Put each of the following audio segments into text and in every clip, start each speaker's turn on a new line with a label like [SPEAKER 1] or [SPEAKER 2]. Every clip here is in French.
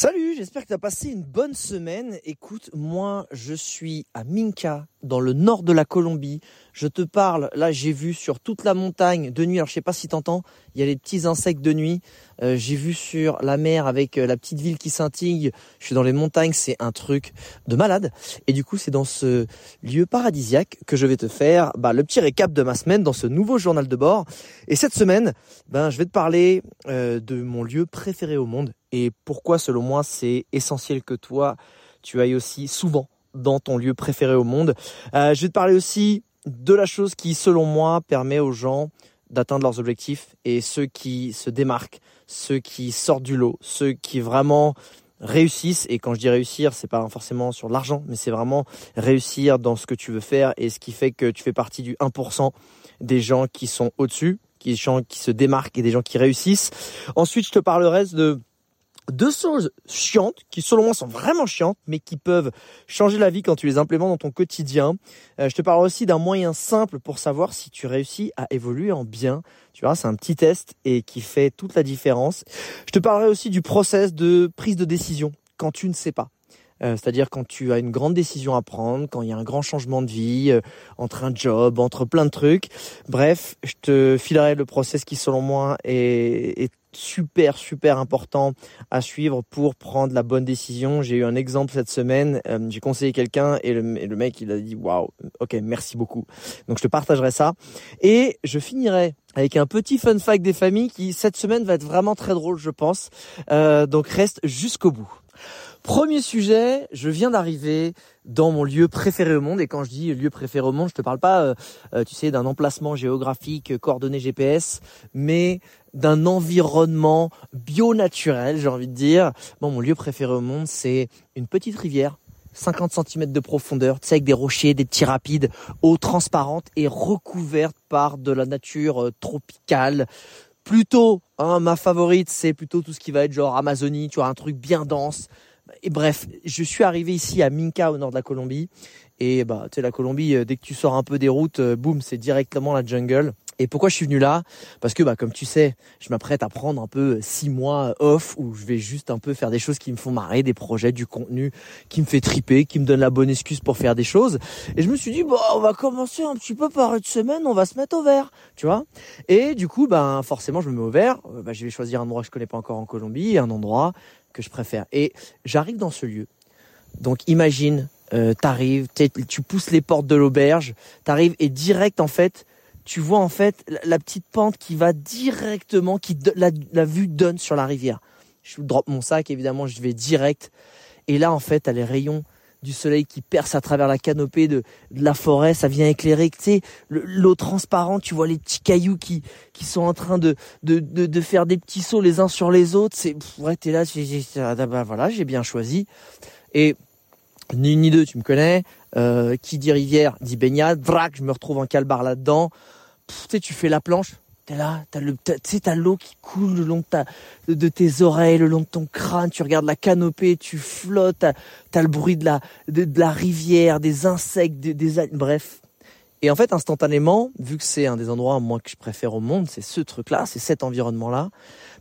[SPEAKER 1] Salut, j'espère que tu as passé une bonne semaine. Écoute, moi, je suis à Minka, dans le nord de la Colombie. Je te parle, là, j'ai vu sur toute la montagne de nuit. Alors, je sais pas si t'entends, il y a les petits insectes de nuit. Euh, j'ai vu sur la mer avec euh, la petite ville qui scintille. Je suis dans les montagnes, c'est un truc de malade. Et du coup, c'est dans ce lieu paradisiaque que je vais te faire bah, le petit récap de ma semaine dans ce nouveau journal de bord. Et cette semaine, ben, je vais te parler euh, de mon lieu préféré au monde et pourquoi, selon moi, c'est essentiel que toi, tu ailles aussi souvent dans ton lieu préféré au monde. Euh, je vais te parler aussi de la chose qui, selon moi, permet aux gens d'atteindre leurs objectifs et ceux qui se démarquent, ceux qui sortent du lot, ceux qui vraiment réussissent. Et quand je dis réussir, c'est pas forcément sur l'argent, mais c'est vraiment réussir dans ce que tu veux faire et ce qui fait que tu fais partie du 1% des gens qui sont au-dessus, qui, qui se démarquent et des gens qui réussissent. Ensuite, je te parlerai de deux choses chiantes qui selon moi sont vraiment chiantes mais qui peuvent changer la vie quand tu les implémentes dans ton quotidien. Euh, je te parle aussi d'un moyen simple pour savoir si tu réussis à évoluer en bien. Tu vois, c'est un petit test et qui fait toute la différence. Je te parlerai aussi du process de prise de décision quand tu ne sais pas. Euh, c'est-à-dire quand tu as une grande décision à prendre, quand il y a un grand changement de vie, euh, entre un job, entre plein de trucs. Bref, je te filerai le process qui selon moi est, est super super important à suivre pour prendre la bonne décision. J'ai eu un exemple cette semaine, euh, j'ai conseillé quelqu'un et le, le, mec il a dit waouh, ok merci beaucoup. Donc je te partagerai ça et je finirai avec un petit fun fact des familles qui cette semaine va être vraiment très drôle je pense. Euh, donc reste jusqu'au bout. Premier sujet, je viens d'arriver dans mon lieu préféré au monde. Et quand je dis lieu préféré au monde, je te parle pas, euh, euh, tu sais, d'un emplacement géographique, coordonnées GPS, mais d'un environnement bio-naturel, j'ai envie de dire. Bon, mon lieu préféré au monde, c'est une petite rivière 50 cm de profondeur, tu sais, avec des rochers, des petits rapides, eau transparente et recouverte par de la nature tropicale. Plutôt, hein, ma favorite, c'est plutôt tout ce qui va être genre Amazonie, tu vois, un truc bien dense, et bref, je suis arrivé ici à Minka au nord de la Colombie. Et bah, tu sais, la Colombie, euh, dès que tu sors un peu des routes, euh, boum, c'est directement la jungle. Et pourquoi je suis venu là? Parce que, bah, comme tu sais, je m'apprête à prendre un peu six mois off où je vais juste un peu faire des choses qui me font marrer, des projets, du contenu qui me fait triper, qui me donne la bonne excuse pour faire des choses. Et je me suis dit, bon, on va commencer un petit peu par une semaine, on va se mettre au vert, tu vois? Et du coup, bah, forcément, je me mets au vert. Euh, bah, je vais choisir un endroit que je connais pas encore en Colombie, un endroit que je préfère. Et j'arrive dans ce lieu. Donc imagine, euh, t'arrives, tu pousses les portes de l'auberge, t'arrives et direct en fait, tu vois en fait la, petite pente qui va directement, qui la, la vue donne sur la rivière. Je drop mon sac évidemment, je vais direct. Et là en fait, t'as les rayons du soleil qui perce à travers la canopée de, la forêt, ça vient éclairer, tu sais, l'eau transparente, tu vois les petits cailloux qui, qui sont en train de, de, de, faire des petits sauts les uns sur les autres, c'est, ouais, t'es là, ah, bah, voilà, j'ai bien choisi. Et, ni une ni deux, tu me connais, euh, qui dit rivière, dit baignade, vrac, je me retrouve en calbar là-dedans, tu sais, tu fais la planche, T'es là, t'as le, t'as l'eau qui coule le long de tes oreilles, le long de ton crâne. Tu regardes la canopée, tu flottes. T'as, as le bruit de la, de, la rivière, des insectes, des, des, bref. Et en fait, instantanément, vu que c'est un des endroits moi que je préfère au monde, c'est ce truc-là, c'est cet environnement-là.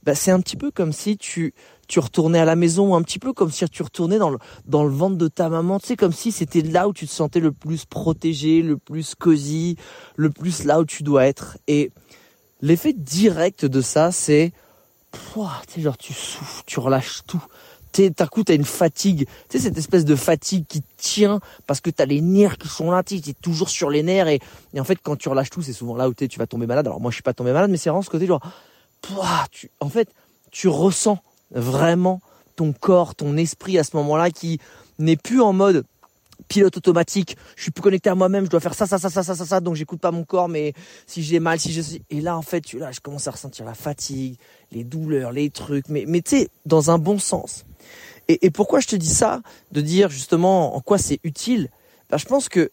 [SPEAKER 1] Bah, c'est un petit peu comme si tu, tu retournais à la maison, un petit peu comme si tu retournais dans le, dans le ventre de ta maman, tu sais, comme si c'était là où tu te sentais le plus protégé, le plus cosy, le plus là où tu dois être. Et l'effet direct de ça, c'est, tu genre tu souffles, tu relâches tout. D'un coup, t'as une fatigue, tu sais, cette espèce de fatigue qui tient parce que t'as les nerfs qui sont là, tu es toujours sur les nerfs et, en fait, quand tu relâches tout, c'est souvent là où tu vas tomber malade. Alors moi, je suis pas tombé malade, mais c'est vraiment ce côté genre, tu, en fait, tu ressens vraiment ton corps, ton esprit à ce moment-là qui n'est plus en mode pilote automatique. Je suis plus connecté à moi-même. Je dois faire ça, ça, ça, ça, ça, ça, ça. Donc j'écoute pas mon corps. Mais si j'ai mal, si je et là en fait, tu là, je commence à ressentir la fatigue, les douleurs, les trucs. Mais mais tu sais, dans un bon sens. Et, et pourquoi je te dis ça De dire justement en quoi c'est utile? Ben, je pense que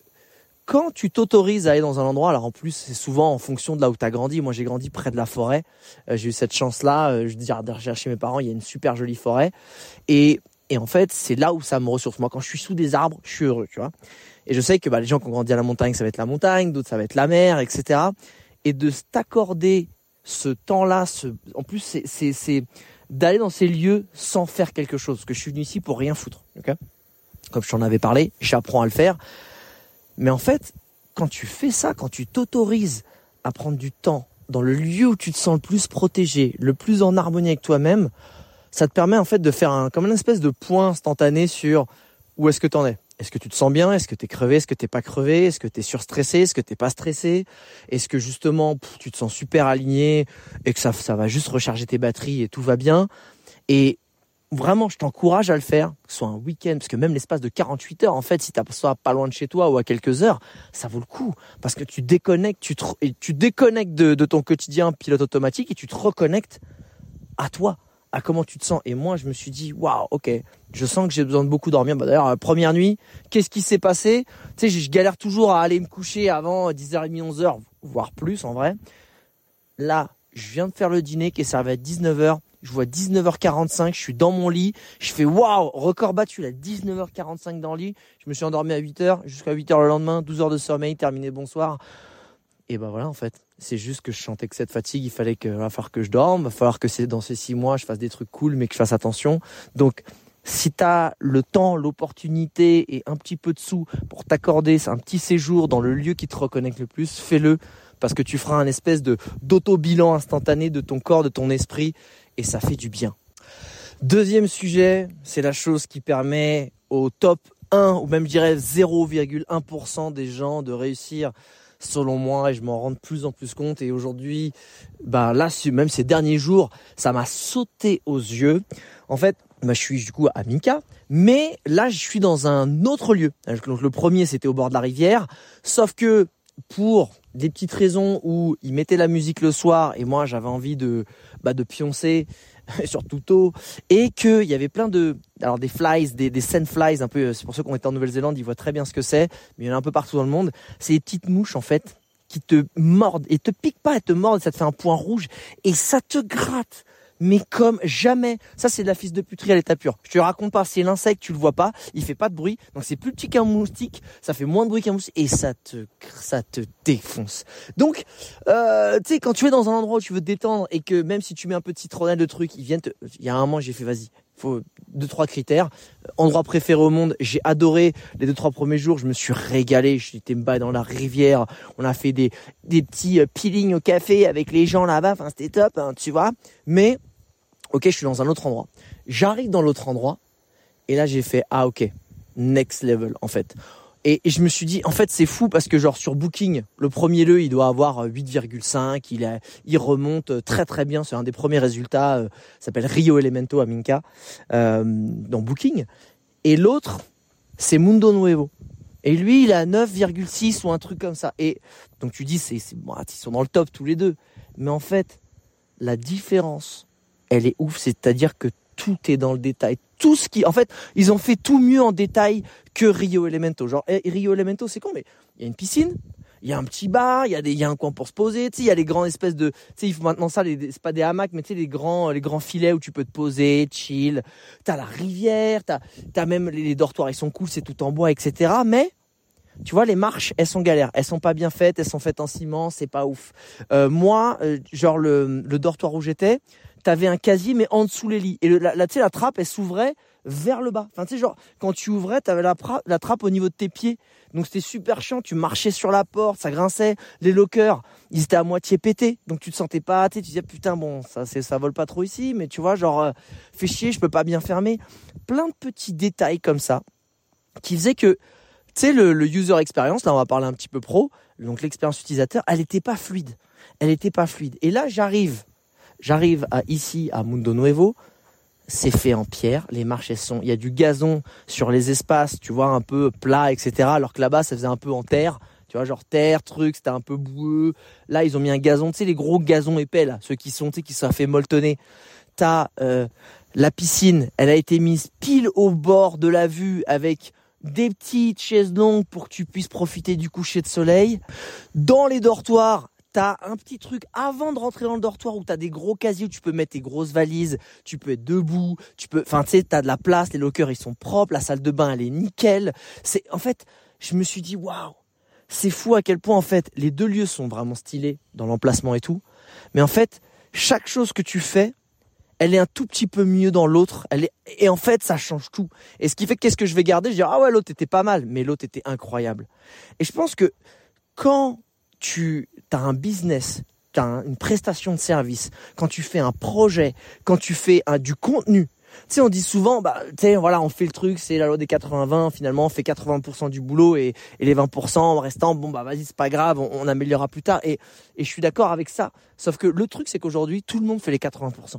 [SPEAKER 1] quand tu t'autorises à aller dans un endroit, alors en plus c'est souvent en fonction de là où tu as grandi. Moi j'ai grandi près de la forêt. Euh, j'ai eu cette chance-là. Euh, je dis derrière chez mes parents, il y a une super jolie forêt. Et, et en fait c'est là où ça me ressource. Moi quand je suis sous des arbres, je suis heureux, tu vois. Et je sais que bah, les gens qui ont grandi à la montagne, ça va être la montagne, d'autres ça va être la mer, etc. Et de t'accorder ce temps-là, ce... en plus c'est d'aller dans ces lieux sans faire quelque chose. Parce que je suis venu ici pour rien foutre. Okay Comme je t'en avais parlé, j'apprends à le faire. Mais en fait, quand tu fais ça, quand tu t'autorises à prendre du temps dans le lieu où tu te sens le plus protégé, le plus en harmonie avec toi-même, ça te permet en fait de faire un, comme une espèce de point instantané sur où est-ce que tu en es. Est-ce que tu te sens bien? Est-ce que tu es crevé? Est-ce que t'es pas crevé? Est-ce que tu es surstressé? Est-ce que t'es pas stressé? Est-ce que justement tu te sens super aligné et que ça, ça va juste recharger tes batteries et tout va bien? Et vraiment, je t'encourage à le faire, que ce soit un week-end, parce que même l'espace de 48 heures, en fait, si tu soit pas loin de chez toi ou à quelques heures, ça vaut le coup, parce que tu déconnectes, tu, déconnectes de, ton quotidien pilote automatique et tu te reconnectes à toi, à comment tu te sens. Et moi, je me suis dit, waouh, ok, je sens que j'ai besoin de beaucoup dormir. Bah, D'ailleurs, première nuit, qu'est-ce qui s'est passé? Tu sais, je galère toujours à aller me coucher avant 10h30, 11h, voire plus en vrai. Là, je viens de faire le dîner qui est servi à 19h je vois 19h45, je suis dans mon lit, je fais waouh, record battu là, 19h45 dans le lit, je me suis endormi à 8h, jusqu'à 8h le lendemain, 12 h de sommeil, terminé, bonsoir. Et ben voilà en fait, c'est juste que je chantais que cette fatigue, il fallait que, va falloir que je dorme, va falloir que c'est dans ces six mois, je fasse des trucs cool, mais que je fasse attention. Donc si tu as le temps, l'opportunité et un petit peu de sous pour t'accorder un petit séjour dans le lieu qui te reconnecte le plus, fais-le. Parce que tu feras un espèce de d'auto-bilan instantané de ton corps, de ton esprit et ça fait du bien. Deuxième sujet, c'est la chose qui permet au top 1 ou même je dirais 0,1% des gens de réussir selon moi et je m'en rends de plus en plus compte. Et aujourd'hui bah là même ces derniers jours ça m'a sauté aux yeux. En fait bah, je suis du coup à Minka mais là je suis dans un autre lieu. Donc le premier c'était au bord de la rivière. Sauf que pour des petites raisons où ils mettaient la musique le soir et moi j'avais envie de de pioncer surtout tôt et qu'il y avait plein de alors des flies des, des flies un peu c'est pour ceux qui ont été en Nouvelle-Zélande ils voient très bien ce que c'est mais il y en a un peu partout dans le monde. C'est des petites mouches en fait qui te mordent et te piquent pas elles te mordent ça te fait un point rouge et ça te gratte mais comme jamais. Ça, c'est de la fils de puterie à l'état pur. Je te raconte pas, c'est l'insecte, tu le vois pas, il fait pas de bruit, donc c'est plus petit qu'un moustique, ça fait moins de bruit qu'un moustique, et ça te, ça te défonce. Donc, euh, tu sais, quand tu es dans un endroit où tu veux te détendre, et que même si tu mets un peu de citronnelle de trucs, ils viennent te, il y a un moment, j'ai fait, vas-y, faut deux trois critères. Endroit préféré au monde, j'ai adoré les deux trois premiers jours, je me suis régalé, j'étais me dans la rivière, on a fait des des petits euh, peelings au café avec les gens là-bas, enfin c'était top, hein, tu vois. Mais ok, je suis dans un autre endroit. J'arrive dans l'autre endroit et là j'ai fait ah ok, next level en fait. Et, je me suis dit, en fait, c'est fou parce que genre sur Booking, le premier lieu, il doit avoir 8,5. Il, il remonte très très bien. C'est un des premiers résultats. Euh, s'appelle Rio Elemento à Minka euh, dans Booking. Et l'autre, c'est Mundo Nuevo. Et lui, il à 9,6 ou un truc comme ça. Et donc tu dis, c'est, bon, ils sont dans le top tous les deux. Mais en fait, la différence, elle est ouf. C'est-à-dire que tout est dans le détail. Tout ce qui, en fait, ils ont fait tout mieux en détail que Rio Elemento. Genre, eh, Rio Elemento, c'est con, mais il y a une piscine, il y a un petit bar, il y a des, il y a un coin pour se poser, tu sais, il y a les grands espèces de, tu sais, il faut maintenant ça, c'est pas des hamacs, mais tu sais, les grands, les grands filets où tu peux te poser, chill. T'as la rivière, t'as, t'as même les, dortoirs, ils sont cool, c'est tout en bois, etc. Mais, tu vois, les marches, elles sont galères, elles sont pas bien faites, elles sont faites en ciment, c'est pas ouf. Euh, moi, euh, genre le, le dortoir où j'étais, t'avais un casier mais en dessous les lits. Et la, tu sais, la trappe, elle s'ouvrait vers le bas. Enfin, tu sais, genre, quand tu ouvrais, t'avais la, la trappe au niveau de tes pieds. Donc c'était super chiant, tu marchais sur la porte, ça grinçait, les lockers, ils étaient à moitié pétés, donc tu te sentais pas, tu disais putain bon, ça ça vole pas trop ici, mais tu vois genre euh, fais chier, je peux pas bien fermer. Plein de petits détails comme ça qui faisaient que tu sais le, le, user experience, là on va parler un petit peu pro, donc l'expérience utilisateur, elle était pas fluide. Elle était pas fluide. Et là j'arrive j'arrive à ici à Mundo Nuevo, c'est fait en pierre. Les marches, elles sont, il y a du gazon sur les espaces, tu vois, un peu plat, etc. Alors que là-bas, ça faisait un peu en terre. Tu vois, genre terre, truc, c'était un peu boueux. Là, ils ont mis un gazon, tu sais, les gros gazons épais, là, ceux qui sont, tu sais, qui sont fait molletonner. T'as euh, la piscine, elle a été mise pile au bord de la vue avec des petites chaises longues pour que tu puisses profiter du coucher de soleil. Dans les dortoirs, t'as un petit truc avant de rentrer dans le dortoir où t'as des gros casiers où tu peux mettre tes grosses valises, tu peux être debout, tu peux, enfin, tu sais, t'as de la place, les lockers, ils sont propres, la salle de bain, elle est nickel. C'est, en fait, je me suis dit, waouh, c'est fou à quel point en fait les deux lieux sont vraiment stylés dans l'emplacement et tout. Mais en fait, chaque chose que tu fais, elle est un tout petit peu mieux dans l'autre. Elle est et en fait, ça change tout. Et ce qui fait qu'est-ce que je vais garder? Je dis ah ouais, l'autre était pas mal, mais l'autre était incroyable. Et je pense que quand tu as un business, tu as une prestation de service, quand tu fais un projet, quand tu fais un, du contenu, tu sais, on dit souvent, bah, tu sais, voilà, on fait le truc, c'est la loi des 80-20, finalement, on fait 80% du boulot et, les 20% restant, bon, bah, vas-y, c'est pas grave, on, améliorera plus tard. Et, et je suis d'accord avec ça. Sauf que le truc, c'est qu'aujourd'hui, tout le monde fait les 80%.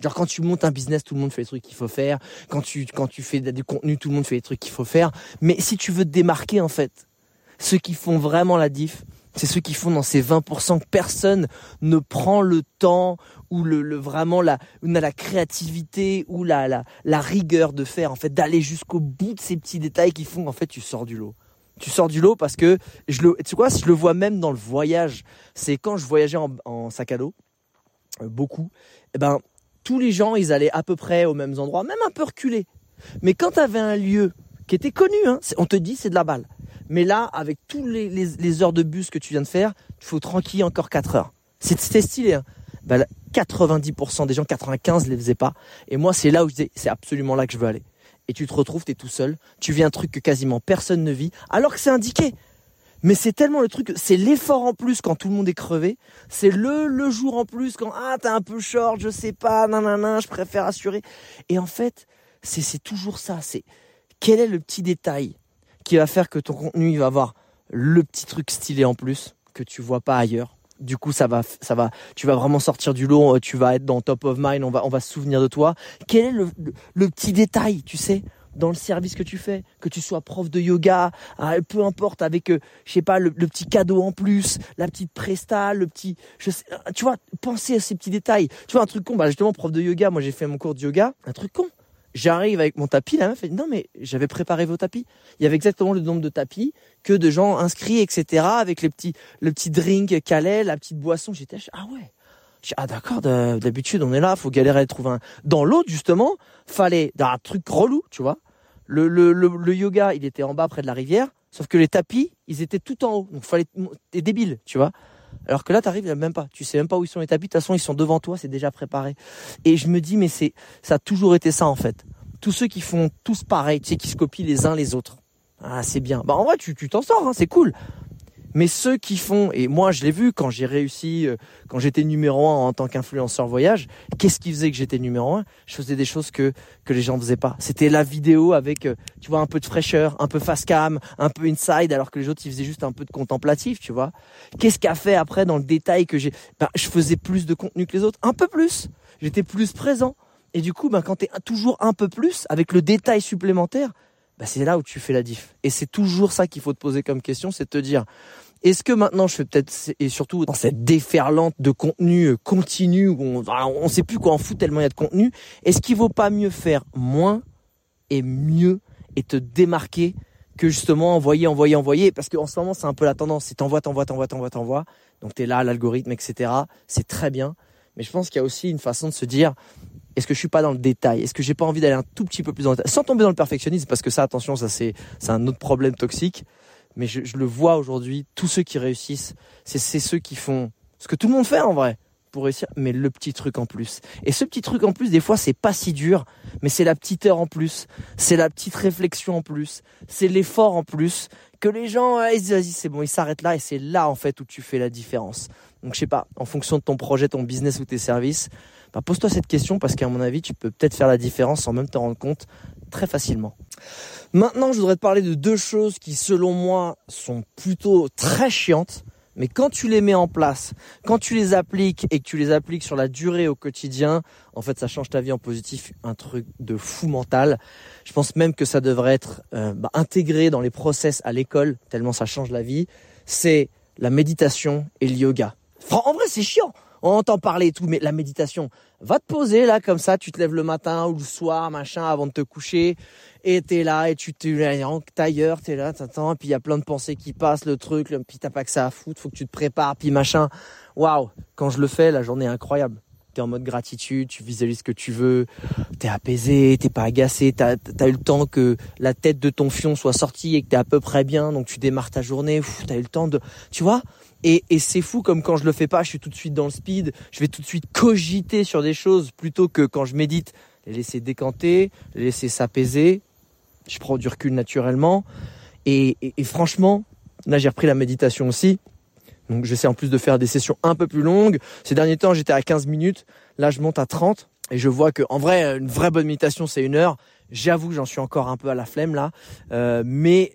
[SPEAKER 1] Genre quand tu montes un business, tout le monde fait les trucs qu'il faut faire. Quand tu quand tu fais du contenu, tout le monde fait les trucs qu'il faut faire. Mais si tu veux te démarquer en fait, ceux qui font vraiment la diff, c'est ceux qui font dans ces 20% que personne ne prend le temps ou le, vraiment la, la créativité ou la, la, rigueur de faire, en fait, d'aller jusqu'au bout de ces petits détails qui font, en fait, tu sors du lot. Tu sors du lot parce que je le, tu vois, je le vois même dans le voyage. C'est quand je voyageais en, sac à dos, euh, beaucoup, eh ben, tous les gens, ils allaient à peu près aux mêmes endroits, même un peu reculés. Mais quand tu avais un lieu qui était connu, hein, on te dit c'est de la balle. Mais là, avec tous les, heures de bus que tu viens de faire, il faut tranquille encore 4 heures. C'était stylé. Hein. 90% bah, des gens, 95 les faisaient pas. Et moi, c'est là où je disais, c'est absolument là que je veux aller. Et tu te retrouves, tu es tout seul. Tu vis un truc que quasiment personne ne vit, alors que c'est indiqué. Mais c'est tellement le truc, c'est l'effort en plus quand tout le monde est crevé. C'est le, le jour en plus quand, ah, t'es un peu short, je sais pas, nanana, je préfère assurer. Et en fait, c'est toujours ça. C'est, quel est le petit détail qui va faire que ton contenu il va avoir le petit truc stylé en plus que tu vois pas ailleurs. Du coup, ça va, ça va, tu vas vraiment sortir du lot, tu vas être dans top of mind, on va, on va se souvenir de toi. Quel est le, le, petit détail, tu sais, dans le service que tu fais, que tu sois prof de yoga, ah, peu importe, avec, euh, je sais pas, le, petit cadeau en plus, la petite presta, le petit, je sais, tu vois, pensez à ces petits détails. Tu vois, un truc con, bah justement, prof de yoga, moi j'ai fait mon cours de yoga, un truc con J'arrive avec mon tapis, la meuf fait non mais j'avais préparé vos tapis. Il y avait exactement le nombre de tapis que de gens inscrits, etc. Avec les petits, le petit drink calais, la petite boisson. J'étais ah ouais. Ah d'accord, d'habitude on est là, faut galérer à trouver un. Dans l'autre justement, fallait un truc relou, tu vois. Le, le, le, yoga, il était en bas près de la rivière, sauf que les tapis, ils étaient tout en haut. Donc fallait, t'es débile, tu vois. Alors que là, t'arrives, même pas. Tu sais même pas où ils sont les tapis. De toute façon, ils sont devant toi, c'est déjà préparé. Et je me dis, mais c'est, ça a toujours été ça, en fait. Tous ceux qui font tous pareil, tu sais, qui se copient les uns les autres. Ah, c'est bien. Bah, en vrai, tu, tu t'en sors, hein, c'est cool. Mais ceux qui font, et moi je l'ai vu quand j'ai réussi, euh, quand j'étais numéro un en tant qu'influenceur voyage, qu'est-ce qui faisait que j'étais numéro un? Je faisais des choses que que les gens faisaient pas. C'était la vidéo avec, euh, tu vois, un peu de fraîcheur, un peu fast cam, un peu inside, alors que les autres ils faisaient juste un peu de contemplatif, tu vois. Qu'est-ce qu'a fait après dans le détail que j'ai? Ben, Je faisais plus de contenu que les autres, un peu plus. J'étais plus présent. Et du coup, ben, quand tu es toujours un peu plus, avec le détail supplémentaire, ben, c'est là où tu fais la diff. Et c'est toujours ça qu'il faut te poser comme question, c'est de te dire, est-ce que maintenant je fais peut-être et surtout dans cette déferlante de contenu euh, continu où on on sait plus quoi en foutre tellement il y a de contenu, est-ce qu'il vaut pas mieux faire moins et mieux et te démarquer que justement envoyer, envoyer, envoyer? Parce qu'en ce moment c'est un peu la tendance, c'est t'envoies, t'envoies, t'envoies, t'envoies, t'envoies. Donc t'es là, l'algorithme, etc. C'est très bien, mais je pense qu'il y a aussi une façon de se dire est-ce que je suis pas dans le détail? Est-ce que j'ai pas envie d'aller un tout petit peu plus dans le détail? Sans tomber dans le perfectionnisme, parce que ça, attention, ça c'est c'est un autre problème toxique mais je, le vois aujourd'hui, tous ceux qui réussissent, c'est ceux qui font ce que tout le monde fait en vrai pour réussir, mais le petit truc en plus. Et ce petit truc en plus, des fois, c'est pas si dur, mais c'est la petite heure en plus, c'est la petite réflexion en plus, c'est l'effort en plus, que les gens, ils vas-y, c'est bon, ils s'arrêtent là, et c'est là, en fait, où tu fais la différence. Donc, je sais pas, en fonction de ton projet, ton business ou tes services, bah, pose-toi cette question, parce qu'à mon avis, tu peux peut-être faire la différence sans même te rendre compte très facilement. Maintenant, je voudrais te parler de deux choses qui, selon moi, sont plutôt très chiantes, Mais quand tu les mets en place, quand tu les appliques et que tu les appliques sur la durée au quotidien, en fait, ça change ta vie en positif, un truc de fou mental. Je pense même que ça devrait être euh, bah, intégré dans les process à l'école, tellement ça change la vie. C'est la méditation et le yoga. En vrai, c'est chiant on entend parler et tout, mais la méditation, va te poser là comme ça, tu te lèves le matin ou le soir, machin, avant de te coucher, et t'es là, et tu te ailleurs, t'es là, t'attends, puis il y a plein de pensées qui passent, le truc, le, puis t'as pas que ça à foutre, faut que tu te prépares, puis machin. Waouh, quand je le fais, la journée est incroyable. T'es en mode gratitude, tu visualises ce que tu veux, t'es apaisé, t'es pas agacé, t'as as eu le temps que la tête de ton fion soit sortie et que t'es à peu près bien, donc tu démarres ta journée, t'as eu le temps de, tu vois, et, c'est fou comme quand je le fais pas, je suis tout de suite dans le speed, je vais tout de suite cogiter sur des choses plutôt que quand je médite, les laisser décanter, les laisser s'apaiser. Je prends du recul naturellement. Et, franchement, là j'ai repris la méditation aussi. Donc j'essaie en plus de faire des sessions un peu plus longues. Ces derniers temps j'étais à 15 minutes, là je monte à 30 et je vois que en vrai une vraie bonne méditation c'est une heure. J'avoue j'en suis encore un peu à la flemme là, euh, mais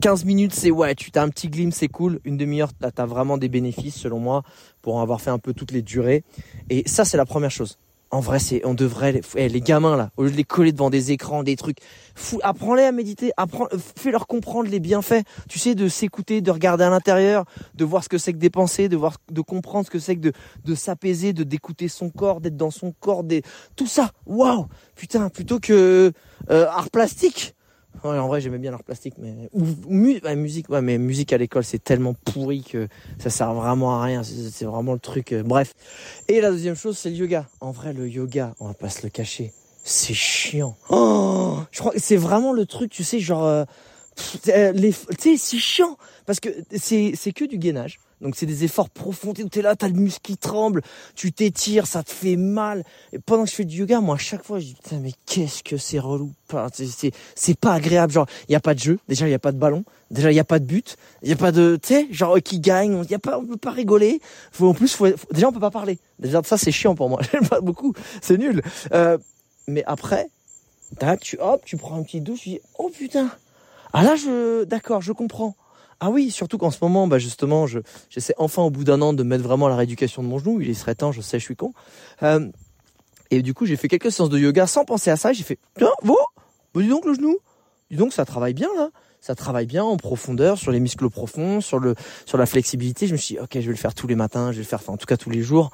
[SPEAKER 1] 15 minutes, c'est ouais, tu as un petit glim, c'est cool. Une demi-heure, tu as vraiment des bénéfices, selon moi, pour avoir fait un peu toutes les durées. Et ça, c'est la première chose. En vrai, c'est, on devrait, les, eh, les gamins là, au lieu de les coller devant des écrans, des trucs, apprends-les à méditer, apprends, fais-leur comprendre les bienfaits. Tu sais, de s'écouter, de regarder à l'intérieur, de voir ce que c'est que des pensées, de voir, de comprendre ce que c'est que de, de s'apaiser, de d'écouter son corps, d'être dans son corps, des, tout ça. Waouh, putain, plutôt que euh, art plastique en vrai, j'aimais bien l'art plastique, mais musique, ouais, mais musique à l'école, c'est tellement pourri que ça sert vraiment à rien. C'est vraiment le truc. Euh, bref. Et la deuxième chose, c'est le yoga. En vrai, le yoga, on va pas se le cacher, c'est chiant. Oh, je crois que c'est vraiment le truc, tu sais, genre, euh, euh, tu sais, c'est chiant parce que c'est c'est que du gainage. Donc c'est des efforts profonds. Tu es là, t'as le muscle qui tremble, tu t'étires, ça te fait mal. Et pendant que je fais du yoga, moi à chaque fois, je dis putain mais qu'est-ce que c'est relou. C'est pas agréable. Genre il y a pas de jeu, déjà il y a pas de ballon, déjà il y a pas de but, il y a pas de tu sais genre qui gagne. Il y a pas, on peut pas rigoler. En plus, déjà on peut pas parler. Déjà ça c'est chiant pour moi. J'aime pas beaucoup. C'est nul. Euh, mais après, tac, tu hop, tu prends un petit douche, tu dis oh putain. Ah là je d'accord, je comprends. Ah oui, surtout qu'en ce moment, bah justement, je, j'essaie enfin au bout d'un an de mettre vraiment la rééducation de mon genou. Il serait temps, je sais, je suis con. Euh, et du coup, j'ai fait quelques séances de yoga sans penser à ça. J'ai fait, tiens, vous, bah, dis donc le genou. Dis donc, ça travaille bien là. Ça travaille bien en profondeur sur les muscles profonds, sur le, sur la flexibilité. Je me suis dit, ok, je vais le faire tous les matins, je vais le faire, enfin, en tout cas tous les jours.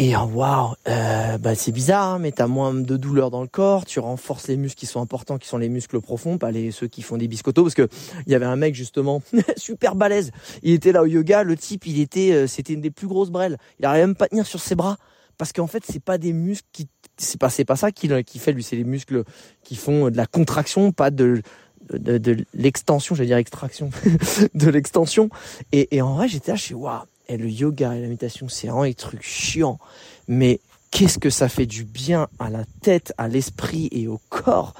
[SPEAKER 1] Et waouh, bah c'est bizarre, hein, mais t'as moins de douleur dans le corps, tu renforces les muscles qui sont importants, qui sont les muscles profonds, pas les ceux qui font des biscottos, parce que il y avait un mec justement super balèze, il était là au yoga, le type il était, euh, c'était une des plus grosses brelles, il arrivait même pas à tenir sur ses bras, parce qu'en fait c'est pas des muscles qui, c'est pas c'est pas ça qui, qui fait lui, c'est les muscles qui font de la contraction, pas de de, de l'extension, j'allais dire extraction, de l'extension. Et, et en vrai j'étais là, je suis waouh et le yoga et la méditation, c'est vraiment des trucs chiants. Mais qu'est-ce que ça fait du bien à la tête, à l'esprit et au corps.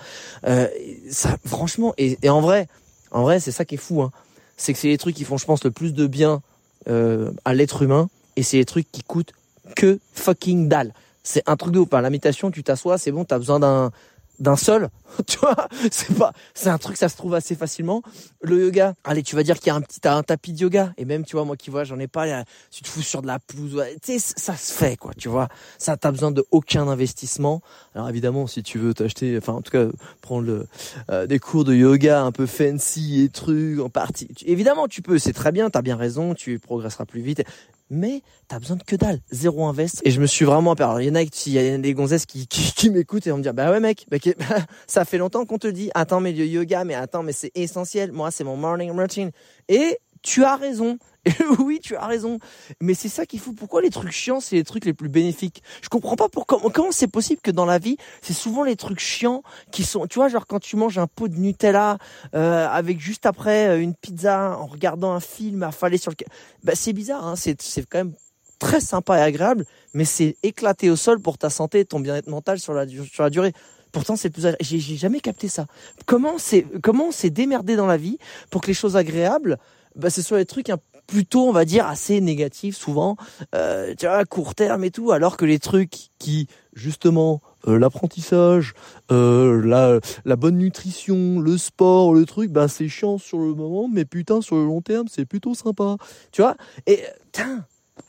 [SPEAKER 1] Euh, ça, franchement, et, en vrai, en vrai, c'est ça qui est fou. Hein. C'est que c'est les trucs qui font, je pense, le plus de bien euh, à l'être humain, et c'est les trucs qui coûtent que fucking dalle. C'est un truc de ouf. Hein. La tu t'assois, c'est bon, t'as besoin d'un d'un seul, tu vois, c'est pas, c'est un truc, ça se trouve assez facilement. Le yoga, allez, tu vas dire qu'il y a un petit, un tapis de yoga, et même, tu vois, moi qui vois, j'en ai pas, tu te fous sur de la pelouse, tu sais, ça se fait, quoi, tu vois. Ça, t'as besoin de aucun investissement. Alors évidemment, si tu veux t'acheter, enfin, en tout cas, prendre le, euh, des cours de yoga un peu fancy et trucs en partie. Évidemment, tu peux, c'est très bien, t'as bien raison, tu progresseras plus vite mais t'as besoin de que dalle, zéro invest. Et je me suis vraiment perdu. Alors, il y en a, il y a des gonzesses qui, qui, qui m'écoutent et vont me dire, bah ouais mec, bah, ça fait longtemps qu'on te dit, attends mais le yoga, mais attends mais c'est essentiel. Moi c'est mon morning routine. Et tu as raison. oui, tu as raison. Mais c'est ça qu'il faut. Pourquoi les trucs chiants, c'est les trucs les plus bénéfiques? Je comprends pas pourquoi. Comment c'est possible que dans la vie, c'est souvent les trucs chiants qui sont. Tu vois, genre quand tu manges un pot de Nutella euh, avec juste après euh, une pizza en regardant un film affalé sur le. Bah c'est bizarre. Hein c'est c'est quand même très sympa et agréable, mais c'est éclaté au sol pour ta santé et ton bien-être mental sur la sur la durée. Pourtant, c'est plus. J'ai jamais capté ça. Comment c'est comment c'est démerdé dans la vie pour que les choses agréables, bah, ce soit les trucs un plutôt, on va dire, assez négatif souvent, euh, tu vois, court terme et tout, alors que les trucs qui, justement, euh, l'apprentissage, euh, la, la bonne nutrition, le sport, le truc, ben c'est chiant sur le moment, mais putain sur le long terme c'est plutôt sympa. Tu vois? Et tiens,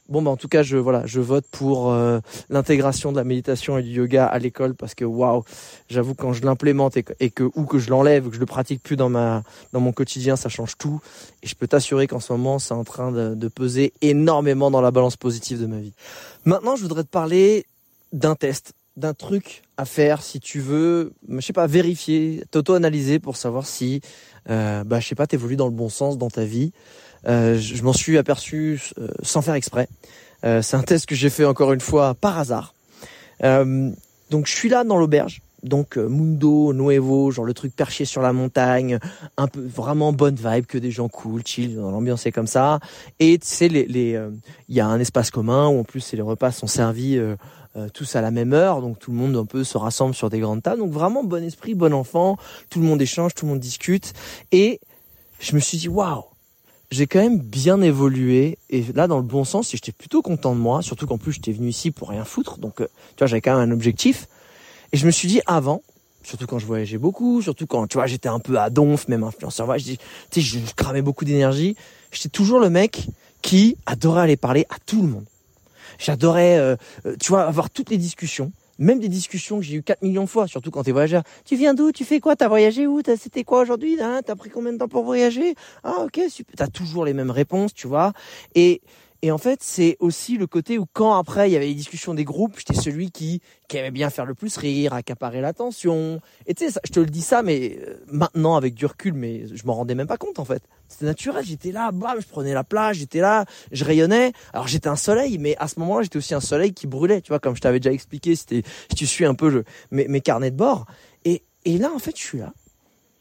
[SPEAKER 1] Bon, bah, en tout cas, je, voilà, je vote pour euh, l'intégration de la méditation et du yoga à l'école parce que waouh, j'avoue quand je l'implémente et, que ou que je l'enlève, que je le pratique plus dans ma dans mon quotidien, ça change tout. Et je peux t'assurer qu'en ce moment, c'est en train de, de, peser énormément dans la balance positive de ma vie. Maintenant, je voudrais te parler d'un test, d'un truc à faire si tu veux, je sais pas, vérifier, t'auto-analyser pour savoir si, euh, bah, je sais pas, t'évolues dans le bon sens dans ta vie. Euh, je, m'en suis aperçu euh, sans faire exprès. Euh, c'est un test que j'ai fait encore une fois par hasard. donc je suis là dans l'auberge, donc Mundo, Nuevo, genre le truc perché sur la montagne, un peu vraiment bonne vibe, que des gens cool, chill, l'ambiance est comme ça. Et sais, les, les, il y a un espace commun où en plus les repas sont servis tous à la même heure, donc tout le monde un peu se rassemble sur des grandes tables. Donc vraiment bon esprit, bon enfant, tout le monde échange, tout le monde discute. Et je me suis dit waouh, j'ai quand même bien évolué. Et là dans le bon sens j'étais plutôt content de moi surtout qu'en plus j'étais venu ici pour rien foutre. Donc euh, tu vois j'avais quand même un objectif. Et je me suis dit avant surtout quand je voyageais beaucoup surtout quand tu vois j'étais un peu à donf même influenceur je, tu sais je cramais beaucoup d'énergie. J'étais toujours le mec qui adorait aller parler à tout le monde j'adorais euh, euh, tu vois avoir toutes les discussions. Même des discussions que j'ai eu 4 millions de fois, surtout quand t'es voyageur. Tu viens d'où? Tu fais quoi? T'as voyagé où? C'était quoi aujourd'hui? T'as pris combien de temps pour voyager? Ah ok, super. T'as toujours les mêmes réponses, tu vois. Et et en fait, c'est aussi le côté où quand après il y avait les discussions des groupes, j'étais celui qui, qui aimait bien faire le plus rire, accaparer l'attention. Et tu sais, je te le dis ça, mais euh, maintenant avec du recul, mais je m'en rendais même pas compte en fait. C'était naturel, j'étais là, bam, je prenais la plage, j'étais là, je rayonnais. Alors j'étais un soleil, mais à ce moment-là, j'étais aussi un soleil qui brûlait, tu vois, comme je t'avais déjà expliqué, c'était, si tu suis un peu le, mes, mes carnets de bord. Et, et là, en fait, je suis là.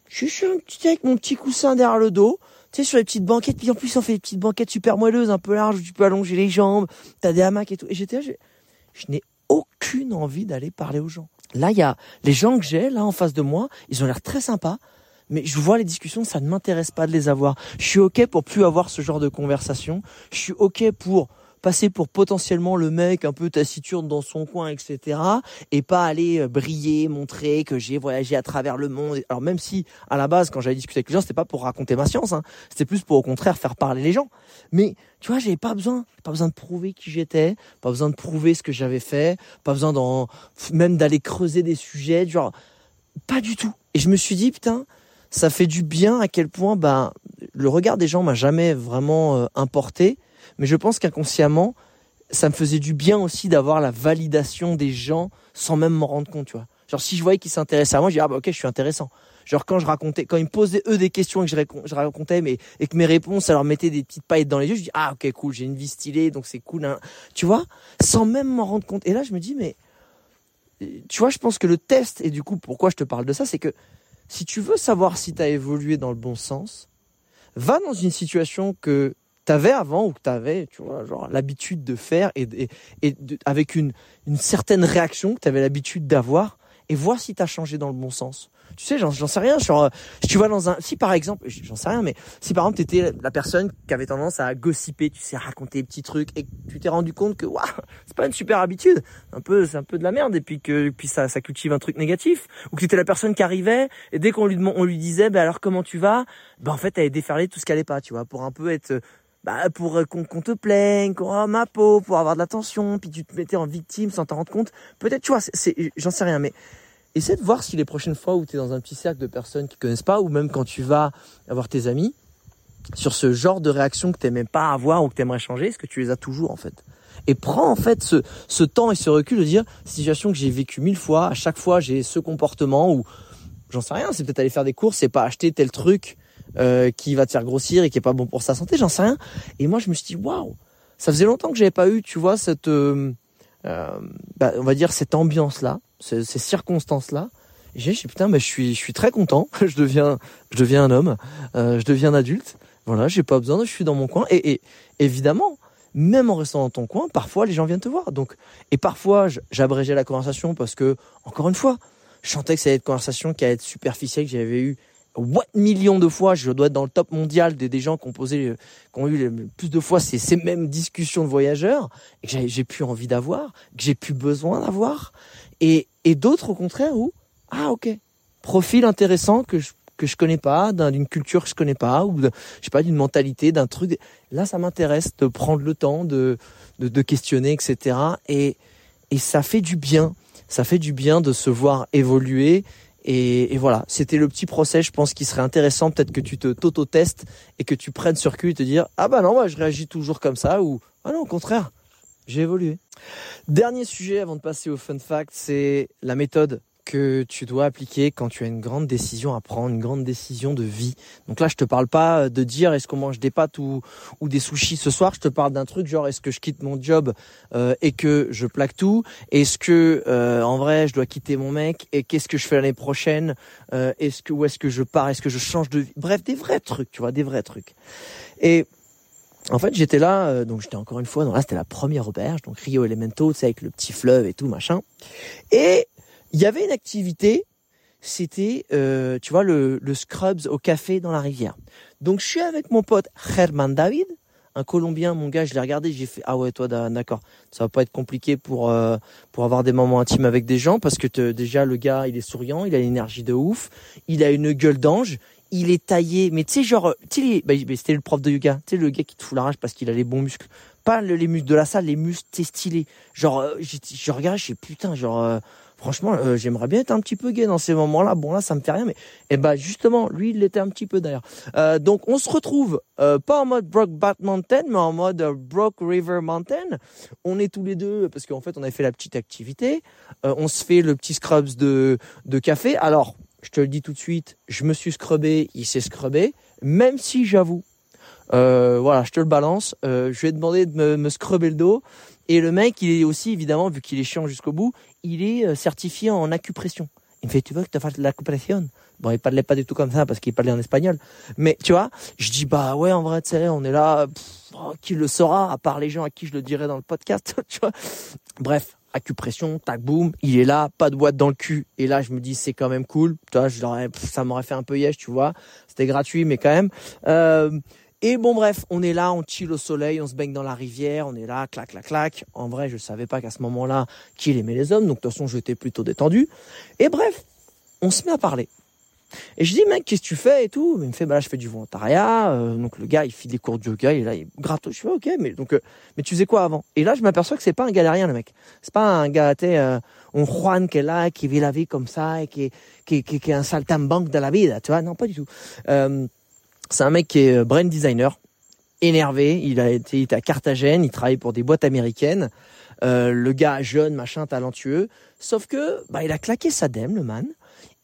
[SPEAKER 1] Je suis un petit avec mon petit coussin derrière le dos tu sais, sur les petites banquettes. Puis en plus, on fait des petites banquettes super moelleuses, un peu larges, où tu peux allonger les jambes. T'as des hamacs et tout. Et j'étais là, je, n'ai aucune envie d'aller parler aux gens. Là, il y a les gens que j'ai, là, en face de moi, ils ont l'air très sympas. Mais je vois les discussions, ça ne m'intéresse pas de les avoir. Je suis ok pour plus avoir ce genre de conversation. Je suis ok pour passer pour potentiellement le mec un peu taciturne dans son coin, etc. Et pas aller euh, briller, montrer que j'ai voyagé à travers le monde. Alors même si à la base, quand j'avais discuté avec les gens, c'était pas pour raconter ma science, hein. c'était plus pour au contraire faire parler les gens. Mais tu vois, j'avais pas besoin, pas besoin de prouver qui j'étais, pas besoin de prouver ce que j'avais fait, pas besoin d'en, même d'aller creuser des sujets, genre pas du tout. Et je me suis dit putain, ça fait du bien à quel point bah le regard des gens m'a jamais vraiment euh, importé mais je pense qu'inconsciemment, ça me faisait du bien aussi d'avoir la validation des gens sans même m'en rendre compte, tu vois. Genre si je voyais qu'ils s'intéressaient à moi, je dis ah bah ok, je suis intéressant. Genre quand je racontais, quand ils me posaient eux des questions et que je, racontais, mais et que mes réponses, ça leur mettait des petites paillettes dans les yeux, je dis ah ok cool, j'ai une vie stylée, donc c'est cool, hein. tu vois, sans même m'en rendre compte. Et là je me dis mais tu vois, je pense que le test et du coup pourquoi je te parle de ça, c'est que si tu veux savoir si tu as évolué dans le bon sens, va dans une situation que t'avais avant ou que t'avais, tu vois, genre l'habitude de faire et, et, avec une, une certaine réaction que t'avais l'habitude d'avoir et voir si t'as changé dans le bon sens. Tu sais, j'en sais rien. Sur, si tu vas dans un, si par exemple, j'en sais rien, mais si par exemple t'étais la personne qui avait tendance à gossiper, tu sais, raconter des petits trucs et tu t'es rendu compte que, waouh, c'est pas une super habitude. Un peu, c'est un peu de la merde et puis que, puis ça, ça cultive un truc négatif. Ou que tu étais la personne qui arrivait et dès qu'on lui, on lui disait, ben alors comment tu vas, ben en fait, elle déferlé tout ce qu'elle allait pas, tu vois, pour un peu être bah, pour euh, qu'on te plaigne, qu'on oh, ma peau, pour avoir de l'attention, puis tu te mettais en victime sans t'en rendre compte. Peut-être, tu vois, j'en sais rien, mais essaie de voir si les prochaines fois où tu es dans un petit cercle de personnes qui connaissent pas, ou même quand tu vas avoir tes amis, sur ce genre de réaction que t'aimais pas avoir ou que t'aimerais changer, est-ce que tu les as toujours en fait? Et prends en fait ce, temps et ce recul de dire situation que j'ai vécu mille fois, à chaque fois j'ai ce comportement ou j'en sais rien, c'est peut-être aller faire des courses, c'est pas acheter tel truc euh, qui va te faire grossir et qui est pas bon pour sa santé, j'en sais rien. Et moi, je me suis dit, waouh, ça faisait longtemps que j'avais pas eu, tu vois, cette, euh, euh bah, on va dire cette ambiance-là, ces, ces circonstances-là. J'ai dit, putain, bah, je suis, je suis très content. je deviens, je deviens un homme, euh, je deviens un adulte. Voilà, j'ai pas besoin, je suis dans mon coin. Et, et évidemment, même en restant dans ton coin, parfois les gens viennent te voir. Donc, et parfois, j'abrégeais la conversation parce que, encore une fois, je sentais que ça allait être une conversation qui allait être superficielle, que j'avais eu what millions de fois, je dois être dans le top mondial des, gens qui ont posé, qui ont eu le plus de fois ces, mêmes discussions de voyageurs, et que j'ai plus envie d'avoir, que j'ai plus besoin d'avoir. Et, et d'autres au contraire où ah ok profil intéressant que je que je connais pas, d'une culture que je connais pas, ou je sais pas d'une mentalité, d'un truc. Là, ça m'intéresse de prendre le temps de, de, de questionner, etc. Et et ça fait du bien. Ça fait du bien de se voir évoluer. Et, voilà, c'était le petit procès, je pense, qui serait intéressant. Peut-être que tu te t'auto-testes et que tu prennes sur cul et te dire ah bah non, moi je réagis toujours comme ça ou ah non au contraire, j'ai évolué. Dernier sujet avant de passer au fun fact, c'est la méthode que tu dois appliquer quand tu as une grande décision à prendre, une grande décision de vie. Donc là, je te parle pas de dire est-ce qu'on mange des pâtes ou, ou des sushis ce soir. Je te parle d'un truc genre est-ce que je quitte mon job euh, et que je plaque tout Est-ce que euh, en vrai je dois quitter mon mec et qu'est-ce que je fais l'année prochaine euh, Est-ce que où est-ce que je pars Est-ce que je change de vie? Bref, des vrais trucs, tu vois, des vrais trucs. Et en fait, j'étais là, donc j'étais encore une fois, donc là c'était la première auberge, donc Rio Elemento, tu sais, avec le petit fleuve et tout, machin. Et il y avait une activité, c'était, euh, tu vois, le, le scrubs au café dans la rivière. Donc je suis avec mon pote Herman David, un Colombien, mon gars, je l'ai regardé, j'ai fait ah ouais toi d'accord, ça va pas être compliqué pour euh, pour avoir des moments intimes avec des gens parce que déjà le gars il est souriant, il a l'énergie de ouf, il a une gueule d'ange, il est taillé, mais tu sais genre, tu sais bah, c'était le prof de yoga, tu sais le gars qui te fout la rage parce qu'il a les bons muscles, pas les muscles de la salle, les muscles t'es stylé, genre euh, je regarde, je putain genre euh, Franchement, euh, j'aimerais bien être un petit peu gay dans ces moments-là. Bon là, ça me fait rien, mais eh ben justement, lui, il l'était un petit peu d'ailleurs. Euh, donc, on se retrouve euh, pas en mode Brokeback Mountain, mais en mode Broke River Mountain. On est tous les deux parce qu'en fait, on a fait la petite activité. on se fait le petit scrubs de de café. Alors, je te le dis tout de suite, je me suis scrubé, il s'est scrubé, même si j'avoue. voilà, je te le balance. je vais demander de me, me scrubber le dos. Et le mec, il est aussi, évidemment, vu qu'il est chiant jusqu'au bout, il est euh, certifié en acupression. Il me fait, tu veux que je te fasse de l'acupression? Bon, il parlait pas du tout comme ça parce qu'il parlait en espagnol. Mais tu vois, je dis, bah ouais, en vrai, tu sais, on est là, oh, qui le saura, à part les gens à qui je le dirai dans le podcast, tu vois. Bref, acupression, tac, boum, il est là, pas de boîte dans le cul. Et là, je me dis, c'est quand même cool. Tu vois, je ça m'aurait fait un peu yesh, tu vois. C'était gratuit, mais quand même. Euh, et bon bref, on est là, on chill au soleil, on se baigne dans la rivière, on est là, clac, clac, clac. En vrai, je savais pas qu'à ce moment-là, qu'il aimait les hommes, donc de toute façon, j'étais plutôt détendu. Et bref, on se met à parler. Et je dis, mec, qu'est-ce que tu fais et tout? Il me fait, bah là, je fais du volontariat. Euh, donc le gars, il fait des cours de yoga, il est là, il gratos. Je fais, ok, mais donc, euh, mais tu faisais quoi avant? Et là, je m'aperçois que c'est pas un galérien, le mec. C'est pas un gars, tu euh, un Juan qui est là, qui vit la vie comme ça et qui qui, qui, qui est un saltimbanque de la vie, tu vois? Non, pas du tout. C'est un mec qui est euh, brand designer, énervé. Il a été, à Carthagène, il travaille pour des boîtes américaines. Euh, le gars jeune, machin, talentueux. Sauf que, bah, il a claqué sa dème, le man,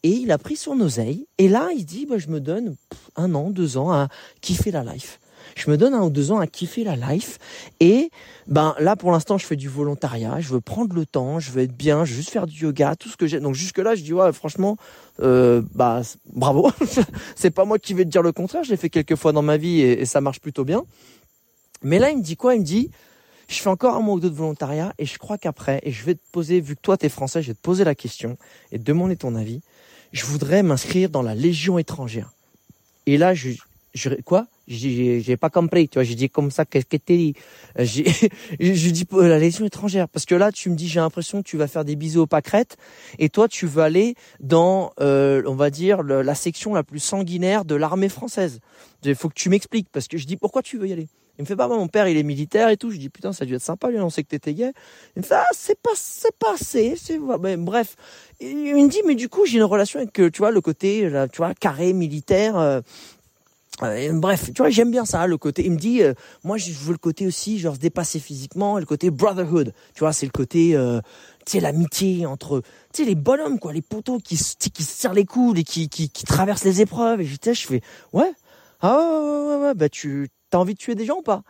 [SPEAKER 1] et il a pris son oseille. Et là, il dit, bah, je me donne un an, deux ans à kiffer la life je me donne un ou deux ans à kiffer la life. Et ben là, pour l'instant, je fais du volontariat. Je veux prendre le temps. Je veux être bien. Je veux juste faire du yoga, tout ce que j'ai. Donc jusque là, je dis ouais, franchement, euh, bah bravo. c'est pas moi qui vais te dire le contraire. Je l'ai fait quelques fois dans ma vie et, ça marche plutôt bien. Mais là, il me dit quoi? Il me dit je fais encore un mois ou deux de volontariat et je crois qu'après, et je vais te poser, vu que toi t'es français, je vais te poser la question et te demander ton avis. Je voudrais m'inscrire dans la Légion étrangère. Et là, je, je quoi? J'ai pas compris, tu vois, j'ai dit comme ça, qu'est-ce que t'es dit? Je dis la légion étrangère, parce que là, tu me dis, j'ai l'impression que tu vas faire des bisous aux pâquerettes, et toi, tu veux aller dans, euh, on va dire, la section la plus sanguinaire de l'armée française. Il faut que tu m'expliques, parce que je dis, pourquoi tu veux y aller? Il me fait pas, bah, mon père, il est militaire et tout. Je dis, putain, ça a dû être sympa, lui, on sait que t'étais gay. Il me fait, ah, c'est pas, c'est passé, c'est, bref. il me dit, mais du coup, j'ai une relation avec, tu vois, le côté, tu vois, carré militaire, euh, euh, bref, tu vois, j'aime bien ça, le côté. Il me dit, euh, moi, je veux le côté aussi, genre se dépasser physiquement, le côté brotherhood. Tu vois, c'est le côté, euh, tu sais, l'amitié entre, tu sais, les bonhommes, quoi, les poteaux qui, qui se serrent les coudes et qui, qui, qui traversent les épreuves. Et je, je fais, ouais, ah ouais, ouais, ouais, bah tu, t'as envie de tuer des gens ou pas?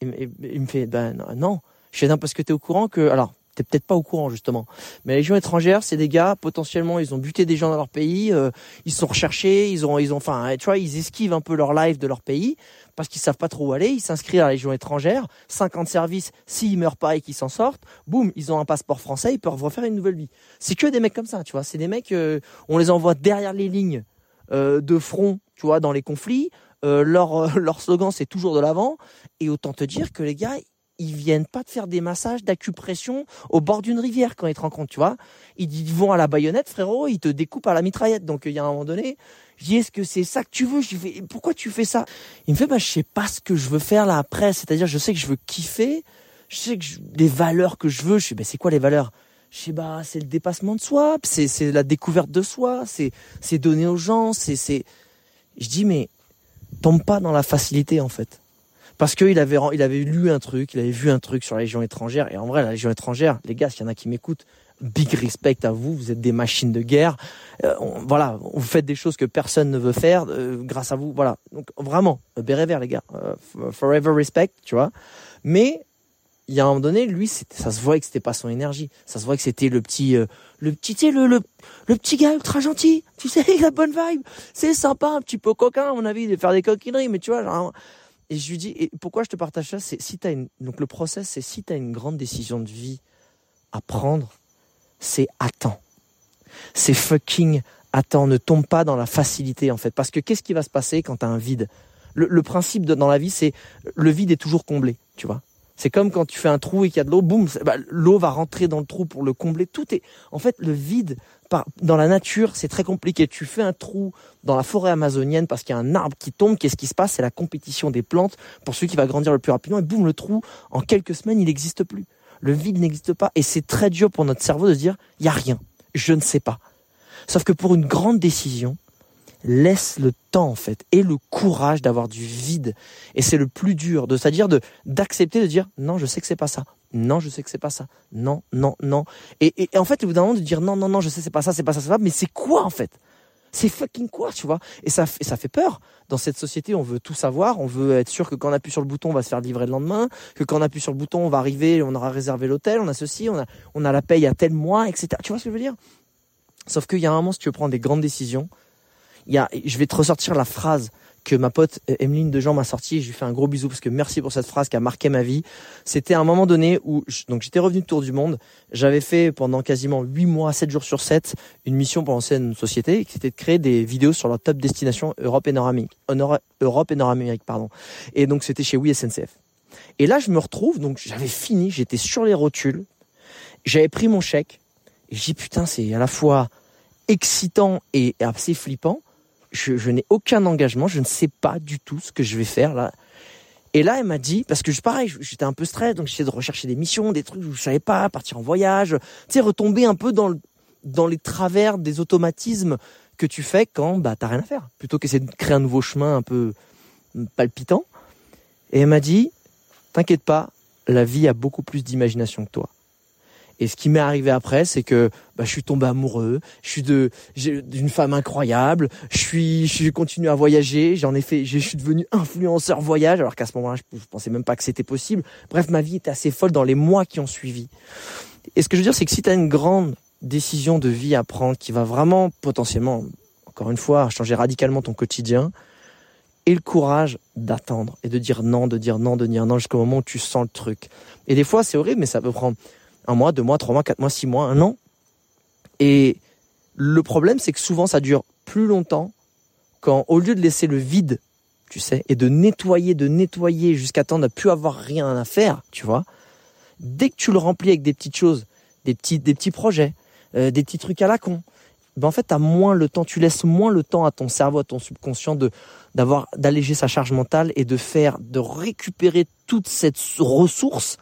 [SPEAKER 1] Il, il, me fait, ben non. Je fais non parce que t'es au courant que, alors, t'es peut-être pas au courant justement. Mais les légion étrangères, c'est des gars potentiellement ils ont buté des gens dans leur pays, euh, ils sont recherchés, ils ont ils ont enfin tu vois, ils esquivent un peu leur life de leur pays parce qu'ils savent pas trop où aller, ils s'inscrivent à la légion étrangère, 50 services, s'ils meurent pas et qu'ils s'en sortent, boum, ils ont un passeport français, ils peuvent refaire une nouvelle vie. C'est que des mecs comme ça, tu vois, c'est des mecs euh, on les envoie derrière les lignes euh, de front, tu vois, dans les conflits, leur leur slogan c'est toujours de l'avant et autant te dire que les gars ils viennent pas te faire des massages d'acupression au bord d'une rivière quand ils te rencontrent, tu vois. Ils vont à la baïonnette, frérot, ils te découpent à la mitraillette. Donc il y a un moment donné, je dis, est-ce que c'est ça que tu veux? Je fais, pourquoi tu fais ça? Il me fait, bah, je sais pas ce que je veux faire là après. C'est-à-dire, je sais que je veux kiffer. Je sais que les valeurs que je veux. Je sais, bah, c'est quoi les valeurs? Je sais, bah, c'est le dépassement de soi. C'est, c'est la découverte de soi. C'est, c'est donner aux gens. C'est. Je dis, mais tombe pas dans la facilité en fait. Parce qu'il avait, il avait lu un truc, il avait vu un truc sur la Légion étrangère. Et en vrai, la Légion étrangère, les gars, s'il y en a qui m'écoutent, big respect à vous, vous êtes des machines de guerre. Euh, voilà, vous faites des choses que personne ne veut faire euh, grâce à vous. Voilà, donc vraiment, béret vert les gars, euh, forever respect, tu vois. Mais il y a un moment donné, lui, ça se voyait que c'était pas son énergie. Ça se voyait que c'était le petit, le petit, tu sais, le, le, le, petit gars ultra gentil. Tu sais, la bonne vibe. C'est sympa, un petit peu coquin, à mon avis, de faire des coquineries, mais tu vois, genre, et je lui dis, et pourquoi je te partage ça, c'est si t'as une, donc le process, c'est si t'as une grande décision de vie à prendre, c'est attends. C'est fucking attends, ne tombe pas dans la facilité en fait. Parce que qu'est-ce qui va se passer quand tu as un vide? Le, principe dans la vie, c'est le vide est toujours comblé, tu vois? C'est comme quand tu fais un trou et qu'il y a de l'eau, boum, bah, l'eau va rentrer dans le trou pour le combler. Tout est, en fait, le vide dans la nature, c'est très compliqué. Tu fais un trou dans la forêt amazonienne parce qu'il y a un arbre qui tombe. Qu'est-ce qui se passe? C'est la compétition des plantes pour celui qui va grandir le plus rapidement. Et boum, le trou, en quelques semaines, il n'existe plus. Le vide n'existe pas. Et c'est très dur pour notre cerveau de se dire, il y a rien. Je ne sais pas. Sauf que pour une grande décision, laisse le temps en fait et le courage d'avoir du vide et c'est le plus dur de c'est-à-dire de d'accepter de dire non je sais que c'est pas ça non je sais que c'est pas ça non non non et, et, en fait au bout d'un moment de dire non non non je sais c'est pas ça c'est pas ça c'est pas mais c'est quoi en fait? C'est fucking quoi, tu vois? Et ça, ça fait peur. Dans cette société, on veut tout savoir. On veut être sûr que quand on appuie sur le bouton, on va se faire livrer le lendemain. Que quand on appuie sur le bouton, on va arriver, on aura réservé l'hôtel, on a ceci, on a, on a la paye à tel mois, etc. Tu vois ce que je veux dire? Sauf qu'il y a un moment, si tu veux prendre des grandes décisions, il y a, je vais te ressortir la phrase que ma pote euh, Emeline Dejean m'a sorti. Je lui fais un gros bisou parce que merci pour cette phrase qui a marqué ma vie. C'était un moment donné où donc j'étais revenu de tour du monde. J'avais fait pendant quasiment 8 mois, 7 jours sur 7, une mission pour lancer une société qui était de créer des vidéos sur leur top destination Europe et Nord-Amérique. Europe et Nord-Amérique, pardon. Et donc c'était chez Oui SNCF. Et là, je me retrouve, donc j'avais fini, j'étais sur les rotules, j'avais pris mon chèque, et je dis putain, c'est à la fois excitant et assez flippant je, n'ai aucun engagement, je ne sais pas du tout ce que je vais faire là. Et là, elle m'a dit, parce que je, pareil, j'étais un peu stressé, donc j'essayais de rechercher des missions, des trucs où je savais pas, partir en voyage, tu sais, retomber un peu dans, le, dans les travers des automatismes que tu fais quand bah t'as rien à faire, plutôt qu'essayer de créer un nouveau chemin un peu palpitant. Et elle m'a dit, t'inquiète pas, la vie a beaucoup plus d'imagination que toi. Et ce qui m'est arrivé après, c'est que bah, je suis tombé amoureux, je suis de d'une femme incroyable, je suis je continue à voyager, j'en ai fait, je suis devenu influenceur voyage, alors qu'à ce moment-là, je, je pensais même pas que c'était possible. Bref, ma vie était assez folle dans les mois qui ont suivi. Et ce que je veux dire, c'est que si tu as une grande décision de vie à prendre qui va vraiment potentiellement, encore une fois, changer radicalement ton quotidien, et le courage d'attendre et de dire non, de dire non, de dire non jusqu'au moment où tu sens le truc. Et des fois, c'est horrible, mais ça peut prendre un mois, deux mois, trois mois, quatre mois, six mois, un an. Et le problème, c'est que souvent, ça dure plus longtemps quand, au lieu de laisser le vide, tu sais, et de nettoyer, de nettoyer jusqu'à temps de plus avoir rien à faire, tu vois, dès que tu le remplis avec des petites choses, des petits, des petits projets, euh, des petits trucs à la con, ben en fait, tu moins le temps, tu laisses moins le temps à ton cerveau, à ton subconscient de d'avoir d'alléger sa charge mentale et de faire, de récupérer toute cette ressource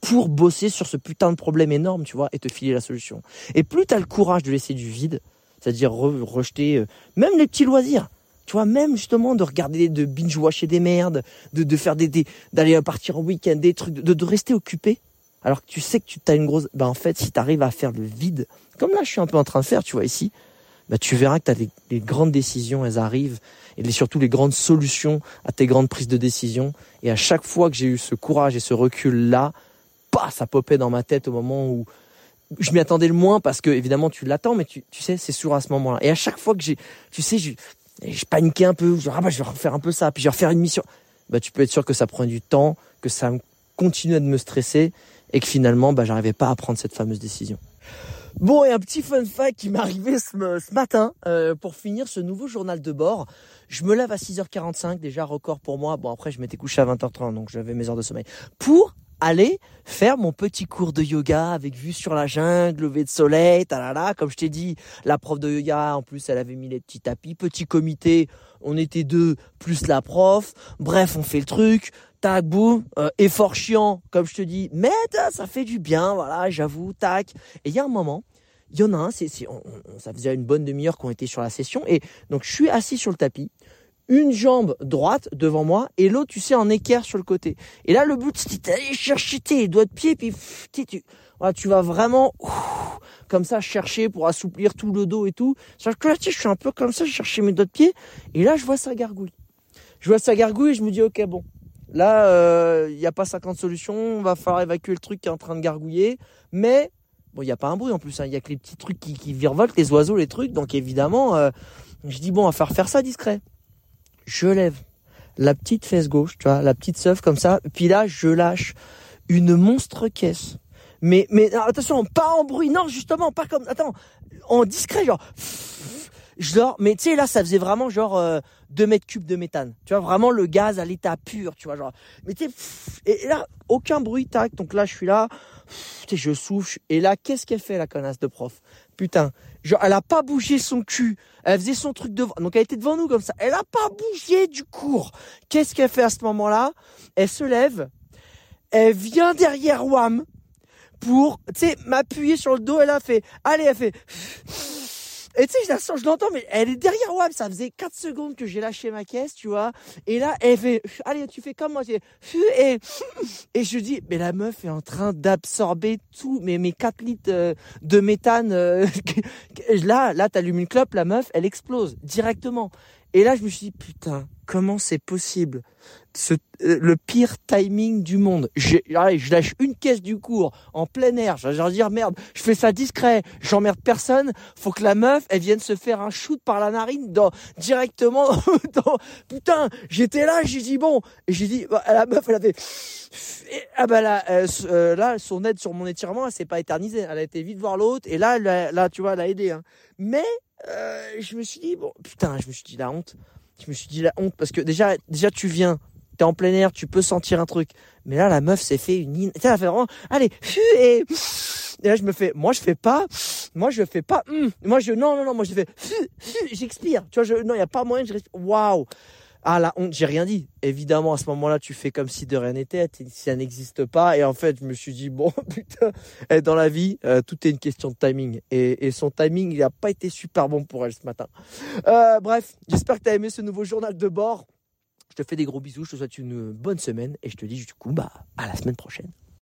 [SPEAKER 1] pour bosser sur ce putain de problème énorme, tu vois, et te filer la solution. Et plus tu as le courage de laisser du vide, c'est-à-dire rejeter euh, même les petits loisirs, tu vois, même justement de regarder, de binge-watcher des merdes, de, de faire des, d'aller partir en week-end, des trucs, de, de rester occupé, alors que tu sais que tu as une grosse, ben en fait, si tu arrives à faire le vide, comme là je suis un peu en train de faire, tu vois ici, ben tu verras que tu as des, des, grandes décisions, elles arrivent, et surtout les grandes solutions à tes grandes prises de décision. Et à chaque fois que j'ai eu ce courage et ce recul là, pas, ça popait dans ma tête au moment où je m'y attendais le moins parce que évidemment tu l'attends, mais tu, tu sais, c'est sûr à ce moment-là. Et à chaque fois que j'ai, tu sais, je, je paniquais un peu, je ah bah, je vais refaire un peu ça, puis je vais refaire une mission. Bah tu peux être sûr que ça prend du temps, que ça continuait de me stresser et que finalement bah j'arrivais pas à prendre cette fameuse décision. Bon, et un petit fun fact qui m'est arrivé ce, matin euh, pour finir ce nouveau journal de bord. Je me lève à 6h45, déjà record pour moi. Bon, après, je m'étais couché à 20h30, donc j'avais mes heures de sommeil. Pour aller faire mon petit cours de yoga avec vue sur la jungle, lever de soleil, talala. Comme je t'ai dit, la prof de yoga, en plus, elle avait mis les petits tapis, petit comité. On était deux plus la prof. Bref, on fait le truc. Tac, boum, euh, effort chiant, comme je te dis. Mais ça fait du bien, voilà, j'avoue, tac. Et il y a un moment, il y en a un, c'est, ça faisait une bonne demi-heure qu'on était sur la session. Et donc, je suis assis sur le tapis une jambe droite devant moi et l'autre, tu sais, en équerre sur le côté. Et là, le but, c'est d'aller chercher tes doigts de pied, puis tu, voilà, tu vas vraiment comme ça chercher pour assouplir tout le dos et tout. Sauf que là, tu sais, je suis un peu comme ça, je cherchais mes doigts de pied, et là, je vois ça gargouille. Je vois ça gargouille et je me dis, ok, bon, là, il euh, n'y a pas 50 solutions, on va falloir évacuer le truc qui est en train de gargouiller, mais bon, il n'y a pas un bruit en plus, hein. il y a que les petits trucs qui, qui virevoltent, les oiseaux, les trucs, donc évidemment, euh, je dis, bon, on va faire faire ça discret je lève la petite fesse gauche, tu vois, la petite seuf comme ça, puis là, je lâche une monstre caisse. Mais, mais attention, pas en bruit, non, justement, pas comme, attends, en discret, genre, je dors, mais tu sais, là, ça faisait vraiment genre euh, 2 mètres cubes de méthane. Tu vois, vraiment le gaz à l'état pur, tu vois, genre, mais tu et, et là, aucun bruit, tac, donc là, je suis là, sais, je souffle, et là, qu'est-ce qu'elle fait, la connasse de prof? Putain, Genre, elle a pas bougé son cul. Elle faisait son truc devant. Donc, elle était devant nous comme ça. Elle a pas bougé du cours. Qu'est-ce qu'elle fait à ce moment-là? Elle se lève. Elle vient derrière Wam pour, tu sais, m'appuyer sur le dos. Elle a fait, allez, elle fait, et tu sais, je l'entends, mais elle est derrière moi. Ça faisait 4 secondes que j'ai lâché ma caisse, tu vois. Et là, elle fait, allez, tu fais comme moi. Et, et je dis, mais la meuf est en train d'absorber tout, mais mes 4 litres euh, de méthane. Euh, là, là, t'allumes une clope, la meuf, elle explose directement. Et là, je me suis dit, putain, comment c'est possible? Ce, euh, Le pire timing du monde. Je, je lâche une caisse du cours en plein air. Je vais dire, merde, je fais ça discret, j'emmerde personne. Faut que la meuf, elle vienne se faire un shoot par la narine dans, directement dans... Putain, j'étais là, j'ai dit, bon. Et j'ai dit, bah, la meuf, elle avait... ah bah là, euh, là, son aide sur mon étirement, elle s'est pas éternisée. Elle a été vite voir l'autre. Et là, là, tu vois, elle a aidé. Hein. Mais euh, je me suis dit, bon, putain, je me suis dit la honte. Je me suis dit la honte parce que déjà, déjà tu viens, t'es en plein air, tu peux sentir un truc. Mais là, la meuf s'est fait une, in... elle a fait vraiment, allez, et... et là je me fais, moi je fais pas, moi je fais pas, hum. moi je, non non non, moi je fais, j'expire. Tu vois, je, non, il y a pas moyen, je reste, waouh. Ah la honte, j'ai rien dit. Évidemment, à ce moment-là, tu fais comme si de rien n'était, si ça n'existe pas. Et en fait, je me suis dit, bon, putain, eh, dans la vie, euh, tout est une question de timing. Et, son timing, il n'a pas été super bon pour elle ce matin. Euh, bref, j'espère que tu as aimé ce nouveau journal de bord. Je te fais des gros bisous, je te souhaite une bonne semaine et je te dis du coup, bah, à la semaine prochaine.